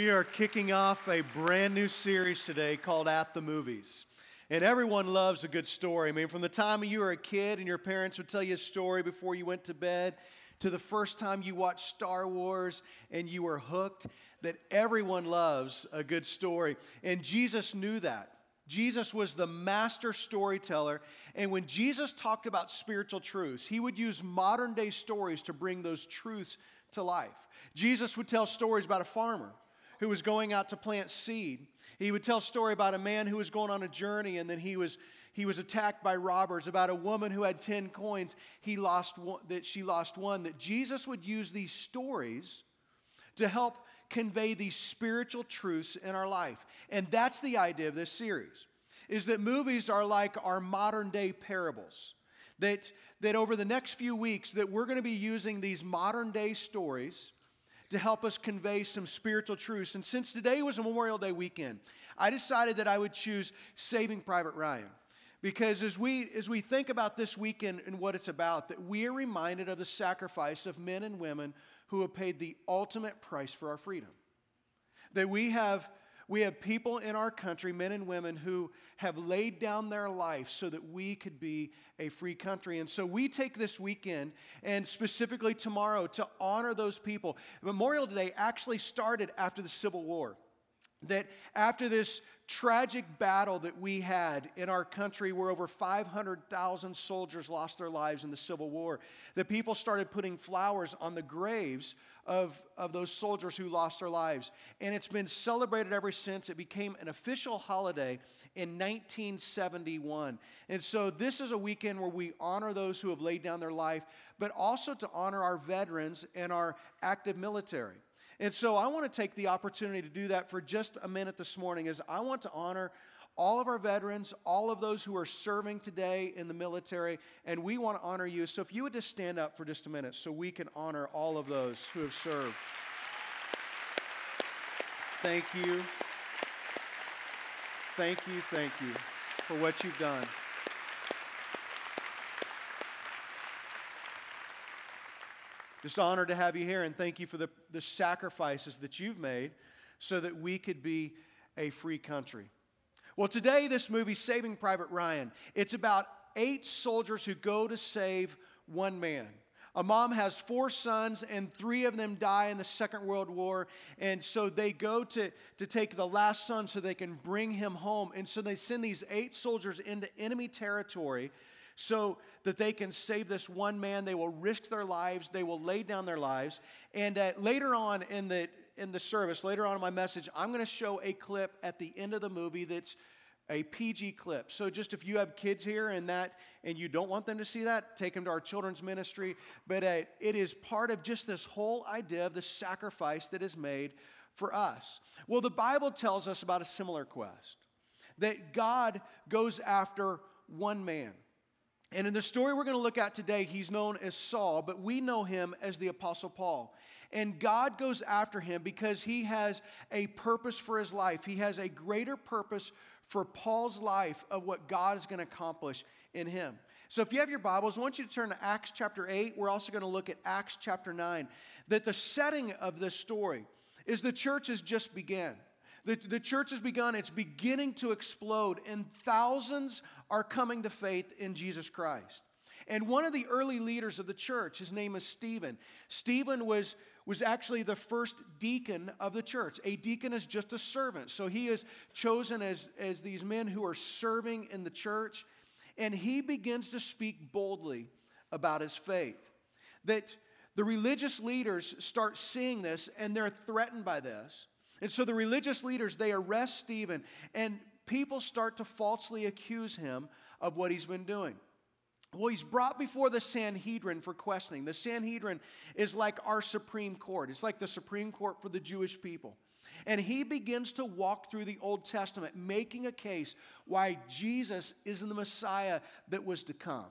We are kicking off a brand new series today called At the Movies. And everyone loves a good story. I mean, from the time you were a kid and your parents would tell you a story before you went to bed, to the first time you watched Star Wars and you were hooked, that everyone loves a good story. And Jesus knew that. Jesus was the master storyteller. And when Jesus talked about spiritual truths, he would use modern day stories to bring those truths to life. Jesus would tell stories about a farmer who was going out to plant seed. He would tell a story about a man who was going on a journey and then he was he was attacked by robbers about a woman who had 10 coins he lost one, that she lost one that jesus would use these stories to help convey these spiritual truths in our life and that's the idea of this series is that movies are like our modern day parables that, that over the next few weeks that we're going to be using these modern day stories to help us convey some spiritual truths. And since today was a Memorial Day weekend, I decided that I would choose Saving Private Ryan. Because as we, as we think about this weekend and what it's about, that we are reminded of the sacrifice of men and women who have paid the ultimate price for our freedom. That we have we have people in our country, men and women, who have laid down their life so that we could be a free country. And so we take this weekend and specifically tomorrow to honor those people. Memorial Day actually started after the Civil War that after this tragic battle that we had in our country where over 500,000 soldiers lost their lives in the Civil War, that people started putting flowers on the graves of, of those soldiers who lost their lives. And it's been celebrated ever since. It became an official holiday in 1971. And so this is a weekend where we honor those who have laid down their life, but also to honor our veterans and our active military. And so I want to take the opportunity to do that for just a minute this morning as I want to honor all of our veterans, all of those who are serving today in the military, and we want to honor you. So if you would just stand up for just a minute so we can honor all of those who have served. Thank you. Thank you, thank you for what you've done. Just honored to have you here and thank you for the, the sacrifices that you've made so that we could be a free country. Well, today, this movie, Saving Private Ryan, it's about eight soldiers who go to save one man. A mom has four sons, and three of them die in the Second World War. And so they go to, to take the last son so they can bring him home. And so they send these eight soldiers into enemy territory so that they can save this one man. They will risk their lives, they will lay down their lives. And uh, later on in the, in the service, later on in my message, I'm going to show a clip at the end of the movie that's a PG clip. So just if you have kids here and that and you don't want them to see that, take them to our children's ministry. But uh, it is part of just this whole idea of the sacrifice that is made for us. Well, the Bible tells us about a similar quest that God goes after one man. And in the story we're going to look at today, he's known as Saul, but we know him as the Apostle Paul. And God goes after him because he has a purpose for his life. He has a greater purpose for Paul's life of what God is going to accomplish in him. So if you have your Bibles, I want you to turn to Acts chapter 8. We're also going to look at Acts chapter 9. That the setting of this story is the church has just begun. The, the church has begun, it's beginning to explode, and thousands are coming to faith in Jesus Christ. And one of the early leaders of the church, his name is Stephen. Stephen was, was actually the first deacon of the church. A deacon is just a servant. So he is chosen as, as these men who are serving in the church. And he begins to speak boldly about his faith. That the religious leaders start seeing this and they're threatened by this. And so the religious leaders, they arrest Stephen, and people start to falsely accuse him of what he's been doing. Well, he's brought before the Sanhedrin for questioning. The Sanhedrin is like our Supreme Court, it's like the Supreme Court for the Jewish people. And he begins to walk through the Old Testament, making a case why Jesus is the Messiah that was to come.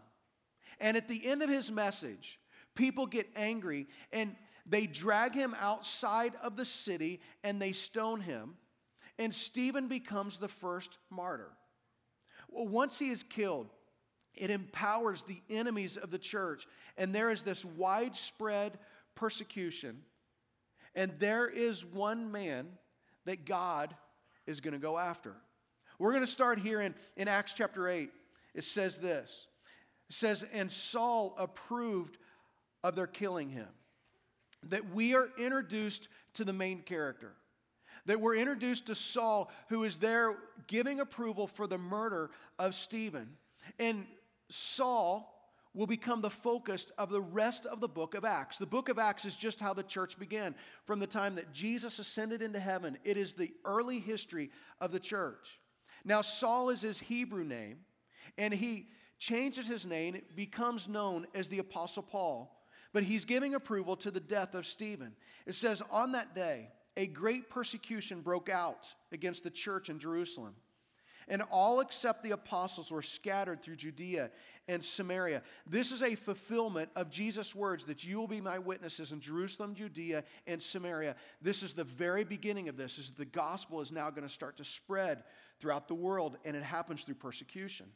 And at the end of his message, people get angry and they drag him outside of the city and they stone him. And Stephen becomes the first martyr. Well, once he is killed, it empowers the enemies of the church. And there is this widespread persecution. And there is one man that God is going to go after. We're going to start here in, in Acts chapter 8. It says this It says, And Saul approved of their killing him. That we are introduced to the main character. That we're introduced to Saul, who is there giving approval for the murder of Stephen. And Saul will become the focus of the rest of the book of Acts. The book of Acts is just how the church began. From the time that Jesus ascended into heaven, it is the early history of the church. Now, Saul is his Hebrew name, and he changes his name, becomes known as the Apostle Paul. But he's giving approval to the death of Stephen. It says, On that day, a great persecution broke out against the church in Jerusalem. And all except the apostles were scattered through Judea and Samaria. This is a fulfillment of Jesus' words that you will be my witnesses in Jerusalem, Judea, and Samaria. This is the very beginning of this, is the gospel is now going to start to spread throughout the world, and it happens through persecution.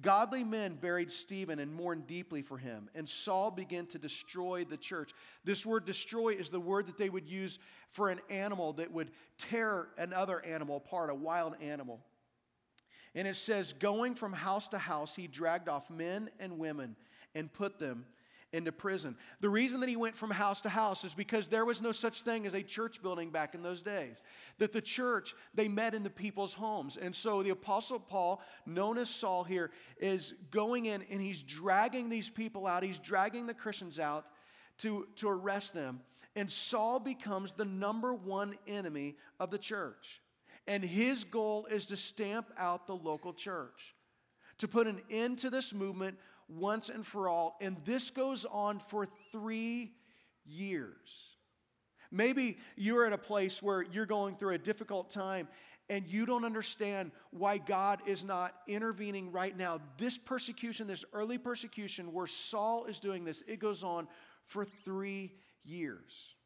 Godly men buried Stephen and mourned deeply for him, and Saul began to destroy the church. This word destroy is the word that they would use for an animal that would tear another animal apart, a wild animal. And it says, going from house to house, he dragged off men and women and put them into prison. The reason that he went from house to house is because there was no such thing as a church building back in those days. That the church, they met in the people's homes. And so the Apostle Paul, known as Saul here, is going in and he's dragging these people out. He's dragging the Christians out to, to arrest them. And Saul becomes the number one enemy of the church. And his goal is to stamp out the local church, to put an end to this movement once and for all. And this goes on for three years. Maybe you're at a place where you're going through a difficult time and you don't understand why God is not intervening right now. This persecution, this early persecution where Saul is doing this, it goes on for three years.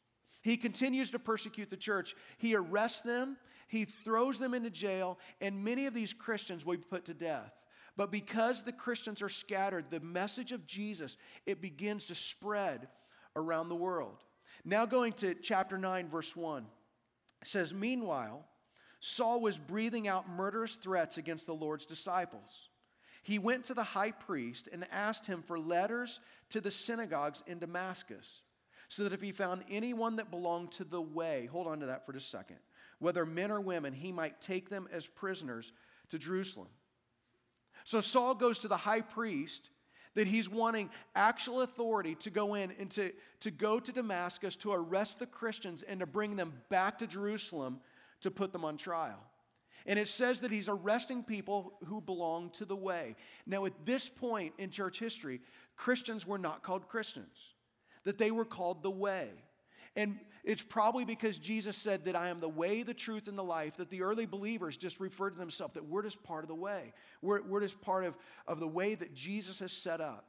He continues to persecute the church. He arrests them, he throws them into jail, and many of these Christians will be put to death. But because the Christians are scattered, the message of Jesus, it begins to spread around the world. Now going to chapter 9 verse 1. It says, "Meanwhile, Saul was breathing out murderous threats against the Lord's disciples. He went to the high priest and asked him for letters to the synagogues in Damascus, so that if he found anyone that belonged to the way, hold on to that for just a second, whether men or women, he might take them as prisoners to Jerusalem. So Saul goes to the high priest that he's wanting actual authority to go in and to, to go to Damascus to arrest the Christians and to bring them back to Jerusalem to put them on trial. And it says that he's arresting people who belong to the way. Now, at this point in church history, Christians were not called Christians, that they were called the way. And it's probably because Jesus said that I am the way, the truth, and the life that the early believers just referred to themselves that we're just part of the way. We're, we're just part of, of the way that Jesus has set up.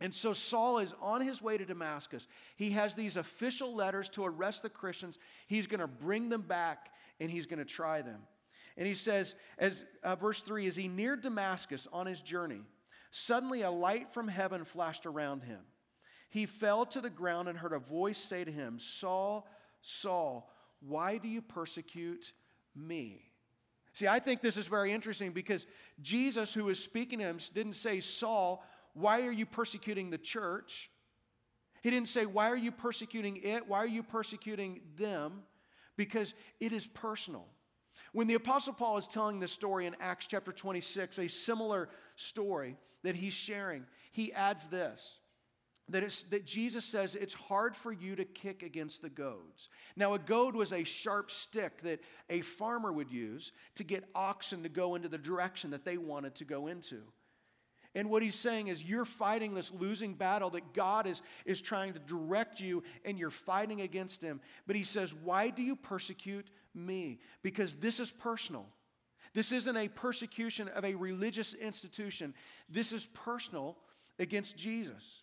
And so Saul is on his way to Damascus. He has these official letters to arrest the Christians. He's going to bring them back and he's going to try them. And he says, as uh, verse 3, as he neared Damascus on his journey, suddenly a light from heaven flashed around him. He fell to the ground and heard a voice say to him, Saul, Saul, why do you persecute me? See, I think this is very interesting because Jesus, who was speaking to him, didn't say, Saul, why are you persecuting the church? He didn't say, Why are you persecuting it? Why are you persecuting them? Because it is personal. When the Apostle Paul is telling this story in Acts chapter 26, a similar story that he's sharing, he adds this that, it's, that Jesus says it's hard for you to kick against the goads. Now, a goad was a sharp stick that a farmer would use to get oxen to go into the direction that they wanted to go into. And what he's saying is, you're fighting this losing battle that God is, is trying to direct you, and you're fighting against him. But he says, Why do you persecute me? Because this is personal. This isn't a persecution of a religious institution, this is personal against Jesus.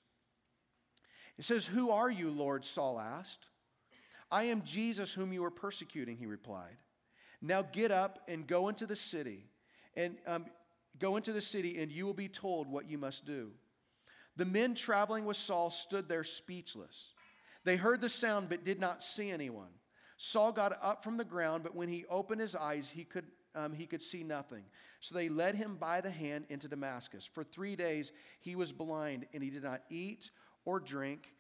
It says, Who are you, Lord? Saul asked. I am Jesus whom you are persecuting, he replied. Now get up and go into the city, and um, go into the city, and you will be told what you must do. The men traveling with Saul stood there speechless. They heard the sound but did not see anyone. Saul got up from the ground, but when he opened his eyes, he could, um, he could see nothing. So they led him by the hand into Damascus. For three days he was blind, and he did not eat or drink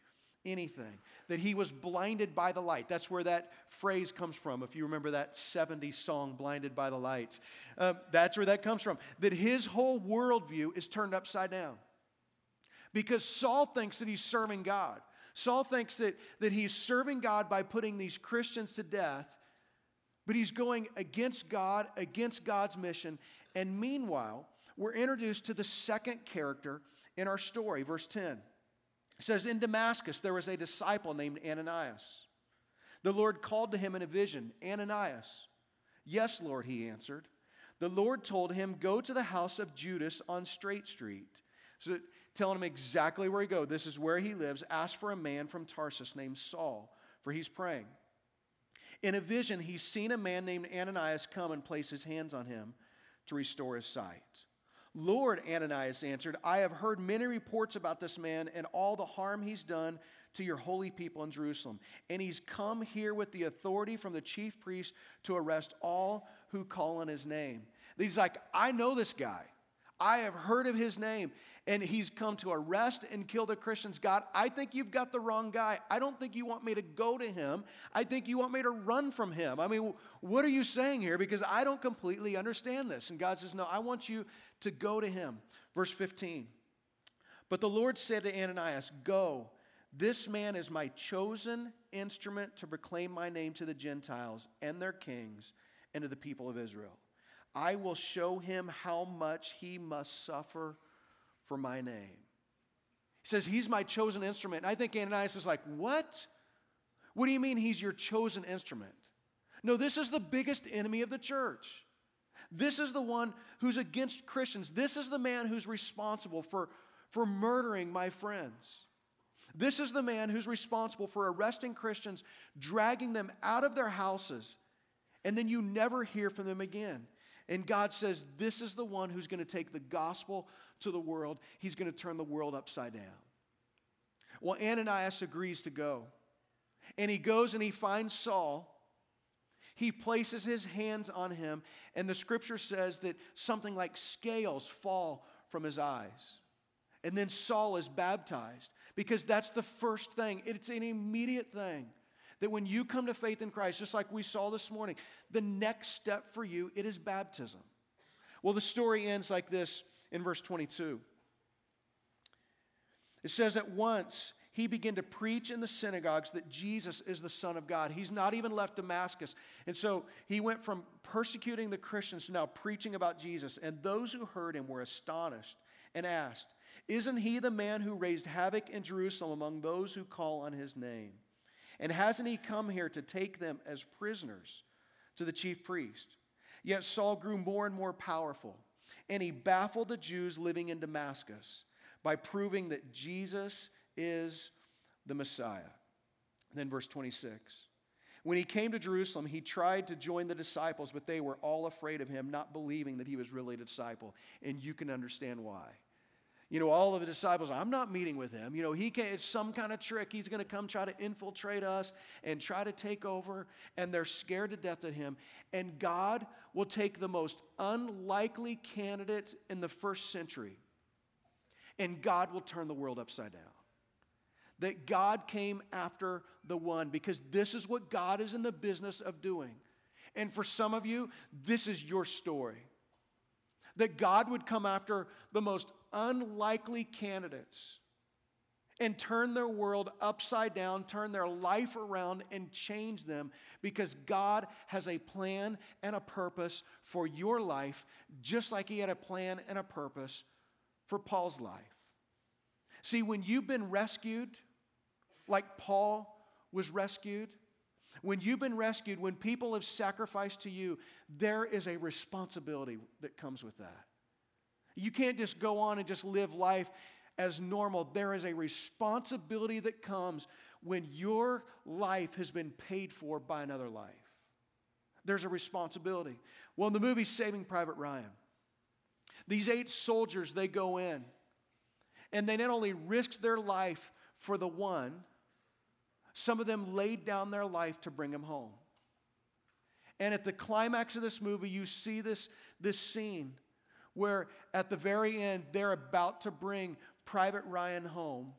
anything. That he was blinded by the light. That's where that phrase comes from. If you remember that 70s song, Blinded by the Lights, um, that's where that comes from. That his whole worldview is turned upside down. Because Saul thinks that he's serving God. Saul thinks that, that he's serving God by putting these Christians to death, but he's going against God, against God's mission. And meanwhile, we're introduced to the second character in our story, verse 10. It says, In Damascus, there was a disciple named Ananias. The Lord called to him in a vision, Ananias. Yes, Lord, he answered. The Lord told him, Go to the house of Judas on Straight Street. So telling him exactly where he go. This is where he lives. Ask for a man from Tarsus named Saul, for he's praying. In a vision, he's seen a man named Ananias come and place his hands on him to restore his sight. Lord, Ananias answered, I have heard many reports about this man and all the harm he's done to your holy people in Jerusalem. And he's come here with the authority from the chief priest to arrest all who call on his name. He's like, I know this guy. I have heard of his name, and he's come to arrest and kill the Christians. God, I think you've got the wrong guy. I don't think you want me to go to him. I think you want me to run from him. I mean, what are you saying here? Because I don't completely understand this. And God says, No, I want you to go to him. Verse 15. But the Lord said to Ananias, Go. This man is my chosen instrument to proclaim my name to the Gentiles and their kings and to the people of Israel. I will show him how much he must suffer for my name. He says, He's my chosen instrument. And I think Ananias is like, What? What do you mean he's your chosen instrument? No, this is the biggest enemy of the church. This is the one who's against Christians. This is the man who's responsible for, for murdering my friends. This is the man who's responsible for arresting Christians, dragging them out of their houses, and then you never hear from them again. And God says, This is the one who's going to take the gospel to the world. He's going to turn the world upside down. Well, Ananias agrees to go. And he goes and he finds Saul. He places his hands on him, and the scripture says that something like scales fall from his eyes. And then Saul is baptized because that's the first thing, it's an immediate thing. That when you come to faith in Christ, just like we saw this morning, the next step for you, it is baptism. Well, the story ends like this in verse 22. It says, At once he began to preach in the synagogues that Jesus is the Son of God. He's not even left Damascus. And so he went from persecuting the Christians to now preaching about Jesus. And those who heard him were astonished and asked, Isn't he the man who raised havoc in Jerusalem among those who call on his name? And hasn't he come here to take them as prisoners to the chief priest? Yet Saul grew more and more powerful, and he baffled the Jews living in Damascus by proving that Jesus is the Messiah. Then, verse 26. When he came to Jerusalem, he tried to join the disciples, but they were all afraid of him, not believing that he was really a disciple. And you can understand why. You know, all of the disciples, I'm not meeting with him. You know, he can, it's some kind of trick. He's going to come try to infiltrate us and try to take over. And they're scared to death of him. And God will take the most unlikely candidates in the first century, and God will turn the world upside down. That God came after the one because this is what God is in the business of doing. And for some of you, this is your story that God would come after the most unlikely candidates and turn their world upside down, turn their life around, and change them because God has a plan and a purpose for your life, just like He had a plan and a purpose for Paul's life. See, when you've been rescued, like Paul was rescued, when you've been rescued, when people have sacrificed to you, there is a responsibility that comes with that. You can't just go on and just live life as normal. There is a responsibility that comes when your life has been paid for by another life. There's a responsibility. Well, in the movie Saving Private Ryan, these eight soldiers, they go in and they not only risked their life for the one, some of them laid down their life to bring him home. And at the climax of this movie, you see this, this scene where at the very end, they're about to bring Private Ryan home,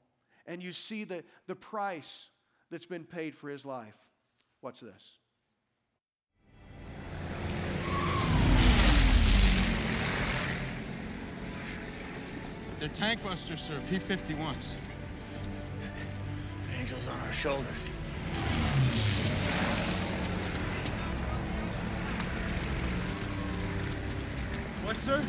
and you see the, the price that's been paid for his life. What's this? They're tank busters, sir. P-51s. Angels on our shoulders. What, sir?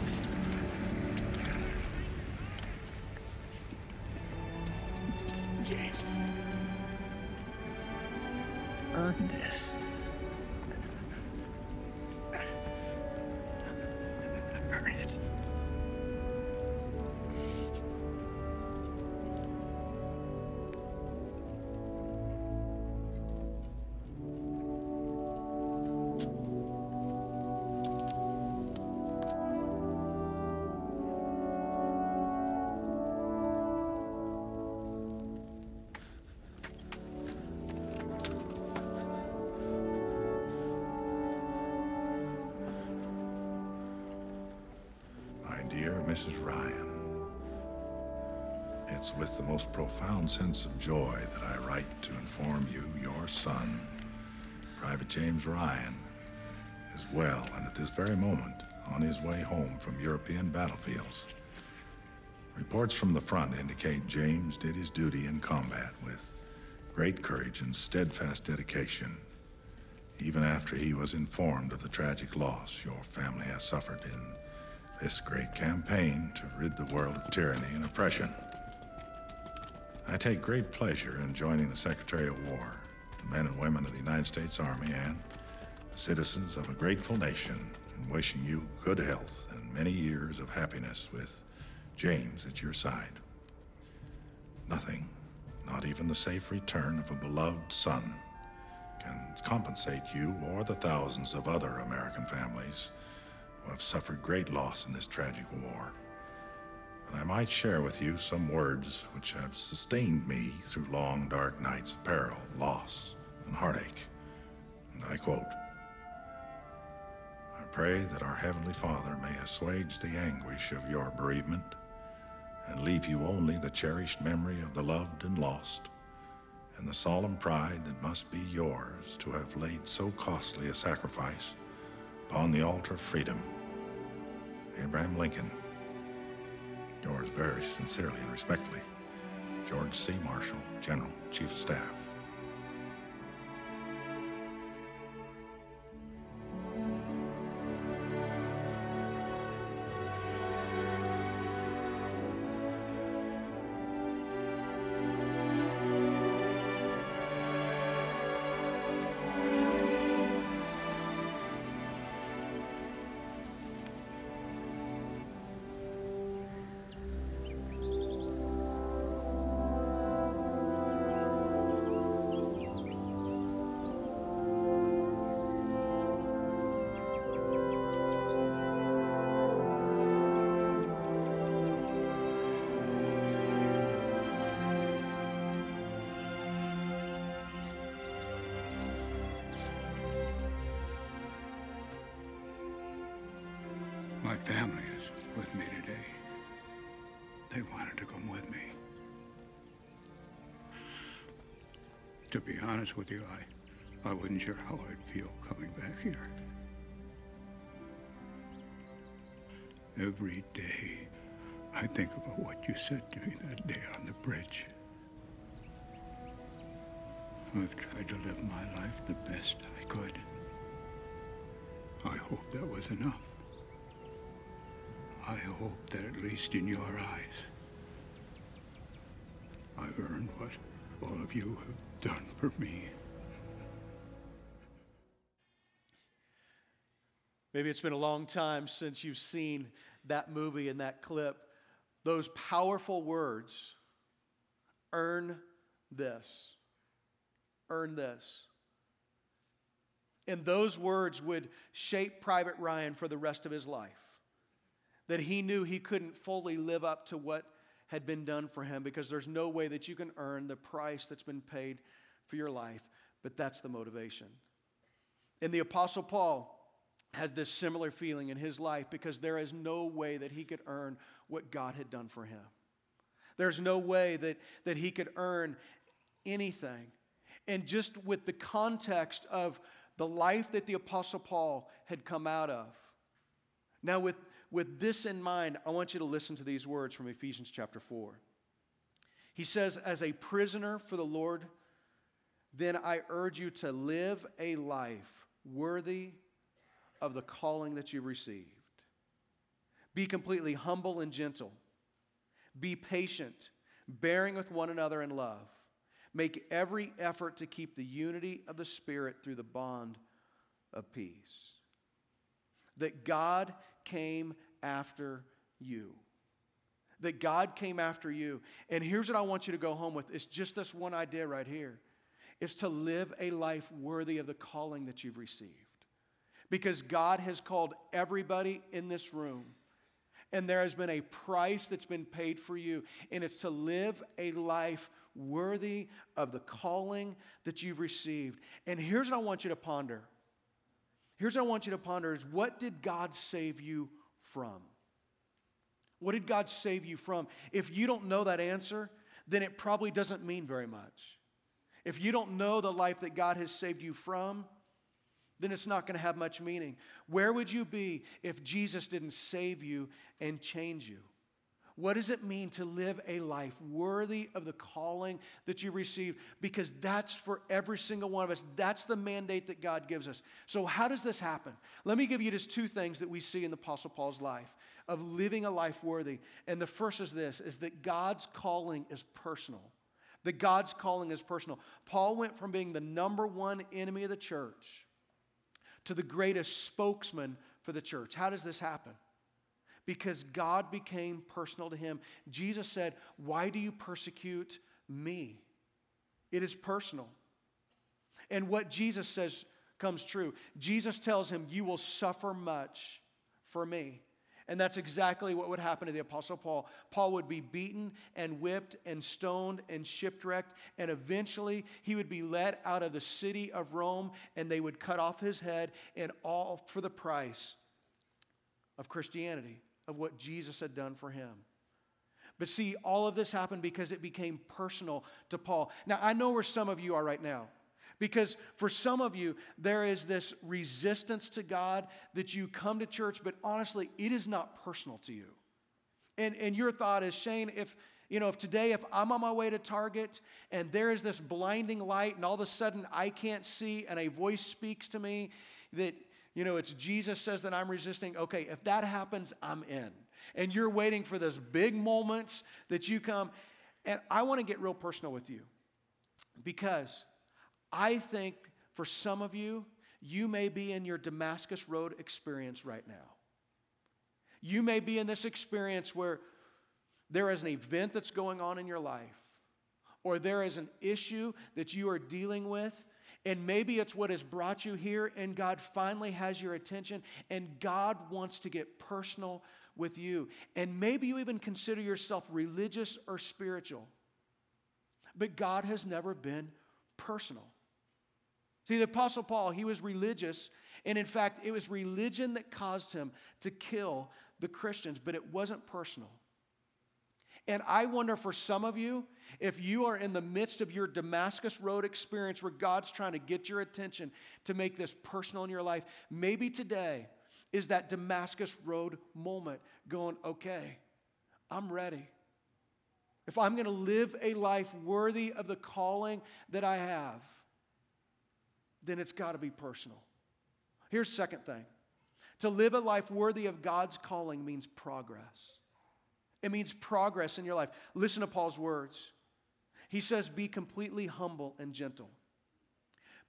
With the most profound sense of joy that I write to inform you your son, Private James Ryan, is well and at this very moment on his way home from European battlefields. Reports from the front indicate James did his duty in combat with great courage and steadfast dedication, even after he was informed of the tragic loss your family has suffered in this great campaign to rid the world of tyranny and oppression. I take great pleasure in joining the Secretary of War, the men and women of the United States Army, and the citizens of a grateful nation in wishing you good health and many years of happiness with James at your side. Nothing, not even the safe return of a beloved son, can compensate you or the thousands of other American families who have suffered great loss in this tragic war. But I might share with you some words which have sustained me through long, dark nights of peril, loss, and heartache. And I quote I pray that our Heavenly Father may assuage the anguish of your bereavement and leave you only the cherished memory of the loved and lost, and the solemn pride that must be yours to have laid so costly a sacrifice upon the altar of freedom. Abraham Lincoln. Yours very sincerely and respectfully, George C. Marshall, General, Chief of Staff. To be honest with you, I, I wasn't sure how I'd feel coming back here. Every day, I think about what you said to me that day on the bridge. I've tried to live my life the best I could. I hope that was enough. I hope that at least in your eyes, I've earned what all of you have done for me. Maybe it's been a long time since you've seen that movie and that clip. Those powerful words earn this. Earn this. And those words would shape Private Ryan for the rest of his life. That he knew he couldn't fully live up to what had been done for him because there's no way that you can earn the price that's been paid for your life. But that's the motivation. And the Apostle Paul had this similar feeling in his life because there is no way that he could earn what God had done for him. There's no way that, that he could earn anything. And just with the context of the life that the Apostle Paul had come out of. Now, with, with this in mind, I want you to listen to these words from Ephesians chapter 4. He says, As a prisoner for the Lord, then I urge you to live a life worthy of the calling that you've received. Be completely humble and gentle. Be patient, bearing with one another in love. Make every effort to keep the unity of the Spirit through the bond of peace. That God came after you. That God came after you. And here's what I want you to go home with it's just this one idea right here is to live a life worthy of the calling that you've received. Because God has called everybody in this room and there has been a price that's been paid for you, and it's to live a life worthy of the calling that you've received. And here's what I want you to ponder. Here's what I want you to ponder is what did God save you from? What did God save you from? If you don't know that answer, then it probably doesn't mean very much. If you don't know the life that God has saved you from, then it's not going to have much meaning. Where would you be if Jesus didn't save you and change you? What does it mean to live a life worthy of the calling that you received? Because that's for every single one of us. That's the mandate that God gives us. So, how does this happen? Let me give you just two things that we see in the Apostle Paul's life of living a life worthy. And the first is this is that God's calling is personal. That God's calling is personal. Paul went from being the number one enemy of the church to the greatest spokesman for the church. How does this happen? Because God became personal to him. Jesus said, Why do you persecute me? It is personal. And what Jesus says comes true. Jesus tells him, You will suffer much for me. And that's exactly what would happen to the Apostle Paul. Paul would be beaten and whipped and stoned and shipwrecked, and eventually he would be led out of the city of Rome, and they would cut off his head, and all for the price of Christianity, of what Jesus had done for him. But see, all of this happened because it became personal to Paul. Now, I know where some of you are right now. Because for some of you, there is this resistance to God that you come to church, but honestly, it is not personal to you. And, and your thought is, Shane, if, you know, if today, if I'm on my way to Target and there is this blinding light and all of a sudden I can't see and a voice speaks to me that, you know, it's Jesus says that I'm resisting, okay, if that happens, I'm in. And you're waiting for this big moment that you come. And I want to get real personal with you because I think for some of you, you may be in your Damascus Road experience right now. You may be in this experience where there is an event that's going on in your life, or there is an issue that you are dealing with, and maybe it's what has brought you here, and God finally has your attention, and God wants to get personal with you. And maybe you even consider yourself religious or spiritual, but God has never been personal. See, the Apostle Paul, he was religious, and in fact, it was religion that caused him to kill the Christians, but it wasn't personal. And I wonder for some of you, if you are in the midst of your Damascus Road experience where God's trying to get your attention to make this personal in your life, maybe today is that Damascus Road moment going, okay, I'm ready. If I'm going to live a life worthy of the calling that I have, then it's got to be personal. Here's second thing. To live a life worthy of God's calling means progress. It means progress in your life. Listen to Paul's words. He says, Be completely humble and gentle.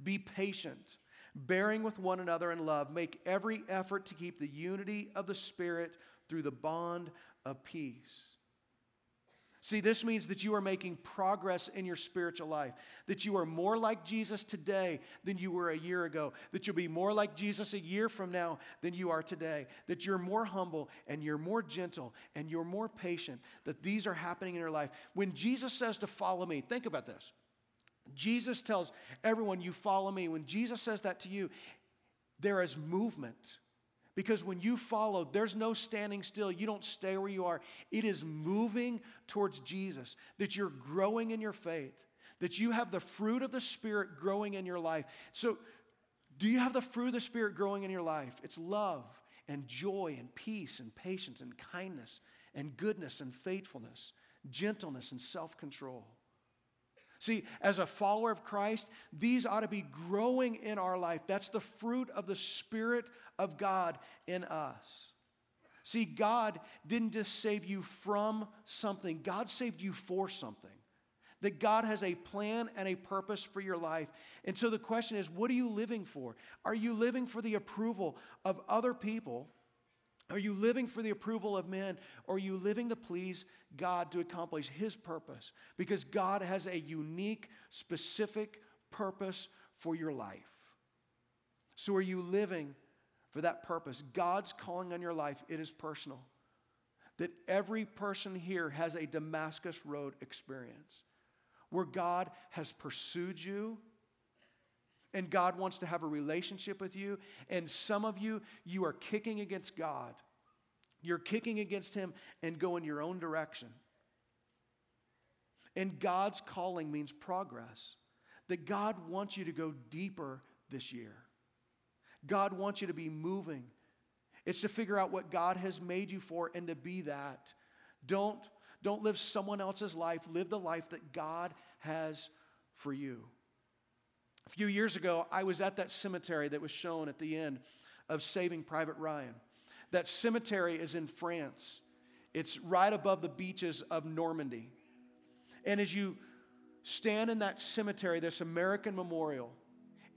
Be patient, bearing with one another in love. Make every effort to keep the unity of the Spirit through the bond of peace. See, this means that you are making progress in your spiritual life, that you are more like Jesus today than you were a year ago, that you'll be more like Jesus a year from now than you are today, that you're more humble and you're more gentle and you're more patient, that these are happening in your life. When Jesus says to follow me, think about this. Jesus tells everyone, You follow me. When Jesus says that to you, there is movement. Because when you follow, there's no standing still. You don't stay where you are. It is moving towards Jesus, that you're growing in your faith, that you have the fruit of the Spirit growing in your life. So, do you have the fruit of the Spirit growing in your life? It's love and joy and peace and patience and kindness and goodness and faithfulness, gentleness and self control. See, as a follower of Christ, these ought to be growing in our life. That's the fruit of the Spirit of God in us. See, God didn't just save you from something, God saved you for something. That God has a plan and a purpose for your life. And so the question is what are you living for? Are you living for the approval of other people? Are you living for the approval of men? Or are you living to please God to accomplish His purpose? Because God has a unique, specific purpose for your life. So are you living for that purpose? God's calling on your life, it is personal. That every person here has a Damascus Road experience where God has pursued you and God wants to have a relationship with you. And some of you, you are kicking against God. You're kicking against Him and going your own direction. And God's calling means progress. That God wants you to go deeper this year. God wants you to be moving. It's to figure out what God has made you for and to be that. Don't, don't live someone else's life, live the life that God has for you. A few years ago, I was at that cemetery that was shown at the end of Saving Private Ryan. That cemetery is in France, it's right above the beaches of Normandy. And as you stand in that cemetery, this American memorial,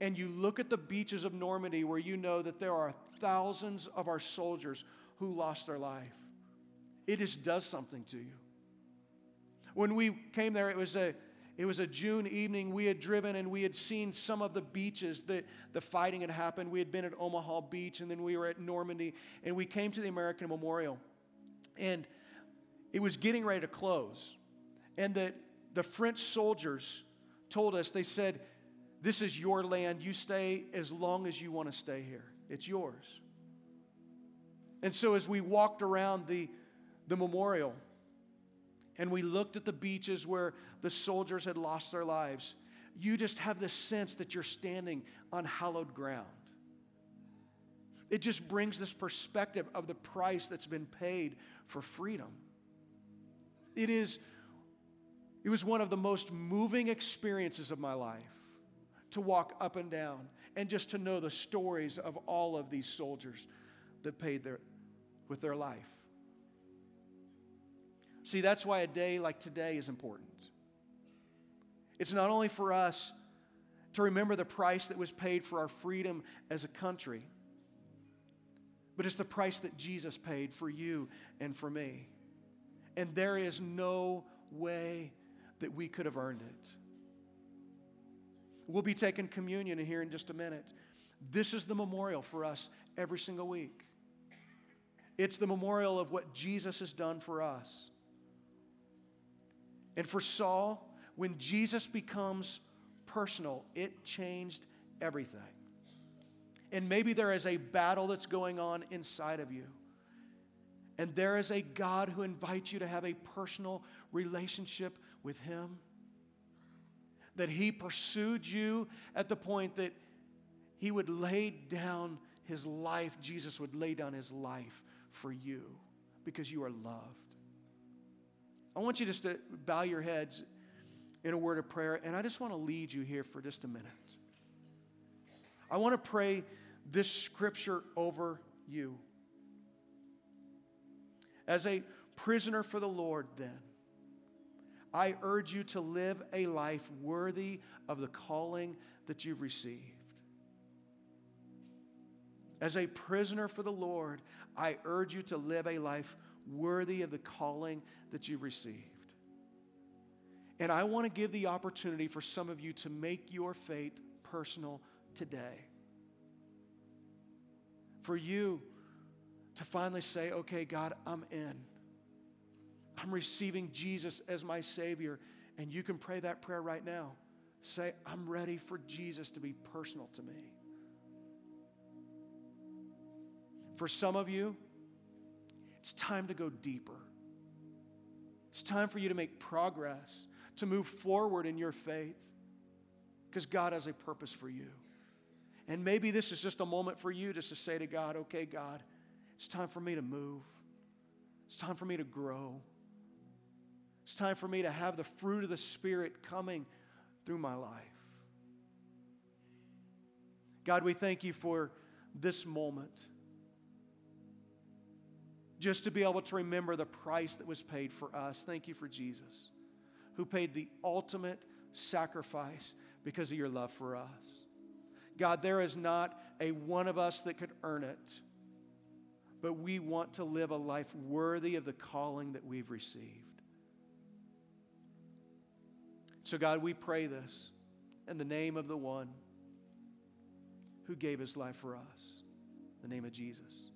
and you look at the beaches of Normandy where you know that there are thousands of our soldiers who lost their life, it just does something to you. When we came there, it was a it was a June evening. We had driven and we had seen some of the beaches that the fighting had happened. We had been at Omaha Beach and then we were at Normandy and we came to the American Memorial. And it was getting ready to close. And the, the French soldiers told us, they said, This is your land. You stay as long as you want to stay here, it's yours. And so as we walked around the, the memorial, and we looked at the beaches where the soldiers had lost their lives, you just have this sense that you're standing on hallowed ground. It just brings this perspective of the price that's been paid for freedom. It is it was one of the most moving experiences of my life to walk up and down and just to know the stories of all of these soldiers that paid their with their life. See, that's why a day like today is important. It's not only for us to remember the price that was paid for our freedom as a country, but it's the price that Jesus paid for you and for me. And there is no way that we could have earned it. We'll be taking communion here in just a minute. This is the memorial for us every single week. It's the memorial of what Jesus has done for us. And for Saul, when Jesus becomes personal, it changed everything. And maybe there is a battle that's going on inside of you. And there is a God who invites you to have a personal relationship with Him. That He pursued you at the point that He would lay down His life, Jesus would lay down His life for you because you are loved. I want you just to bow your heads in a word of prayer, and I just want to lead you here for just a minute. I want to pray this scripture over you. As a prisoner for the Lord, then, I urge you to live a life worthy of the calling that you've received. As a prisoner for the Lord, I urge you to live a life worthy of the calling that you've received. And I want to give the opportunity for some of you to make your faith personal today. For you to finally say, okay, God, I'm in. I'm receiving Jesus as my Savior. And you can pray that prayer right now. Say, I'm ready for Jesus to be personal to me. For some of you, it's time to go deeper. It's time for you to make progress, to move forward in your faith, because God has a purpose for you. And maybe this is just a moment for you just to say to God, okay, God, it's time for me to move. It's time for me to grow. It's time for me to have the fruit of the Spirit coming through my life. God, we thank you for this moment. Just to be able to remember the price that was paid for us. Thank you for Jesus, who paid the ultimate sacrifice because of your love for us. God, there is not a one of us that could earn it, but we want to live a life worthy of the calling that we've received. So, God, we pray this in the name of the one who gave his life for us, the name of Jesus.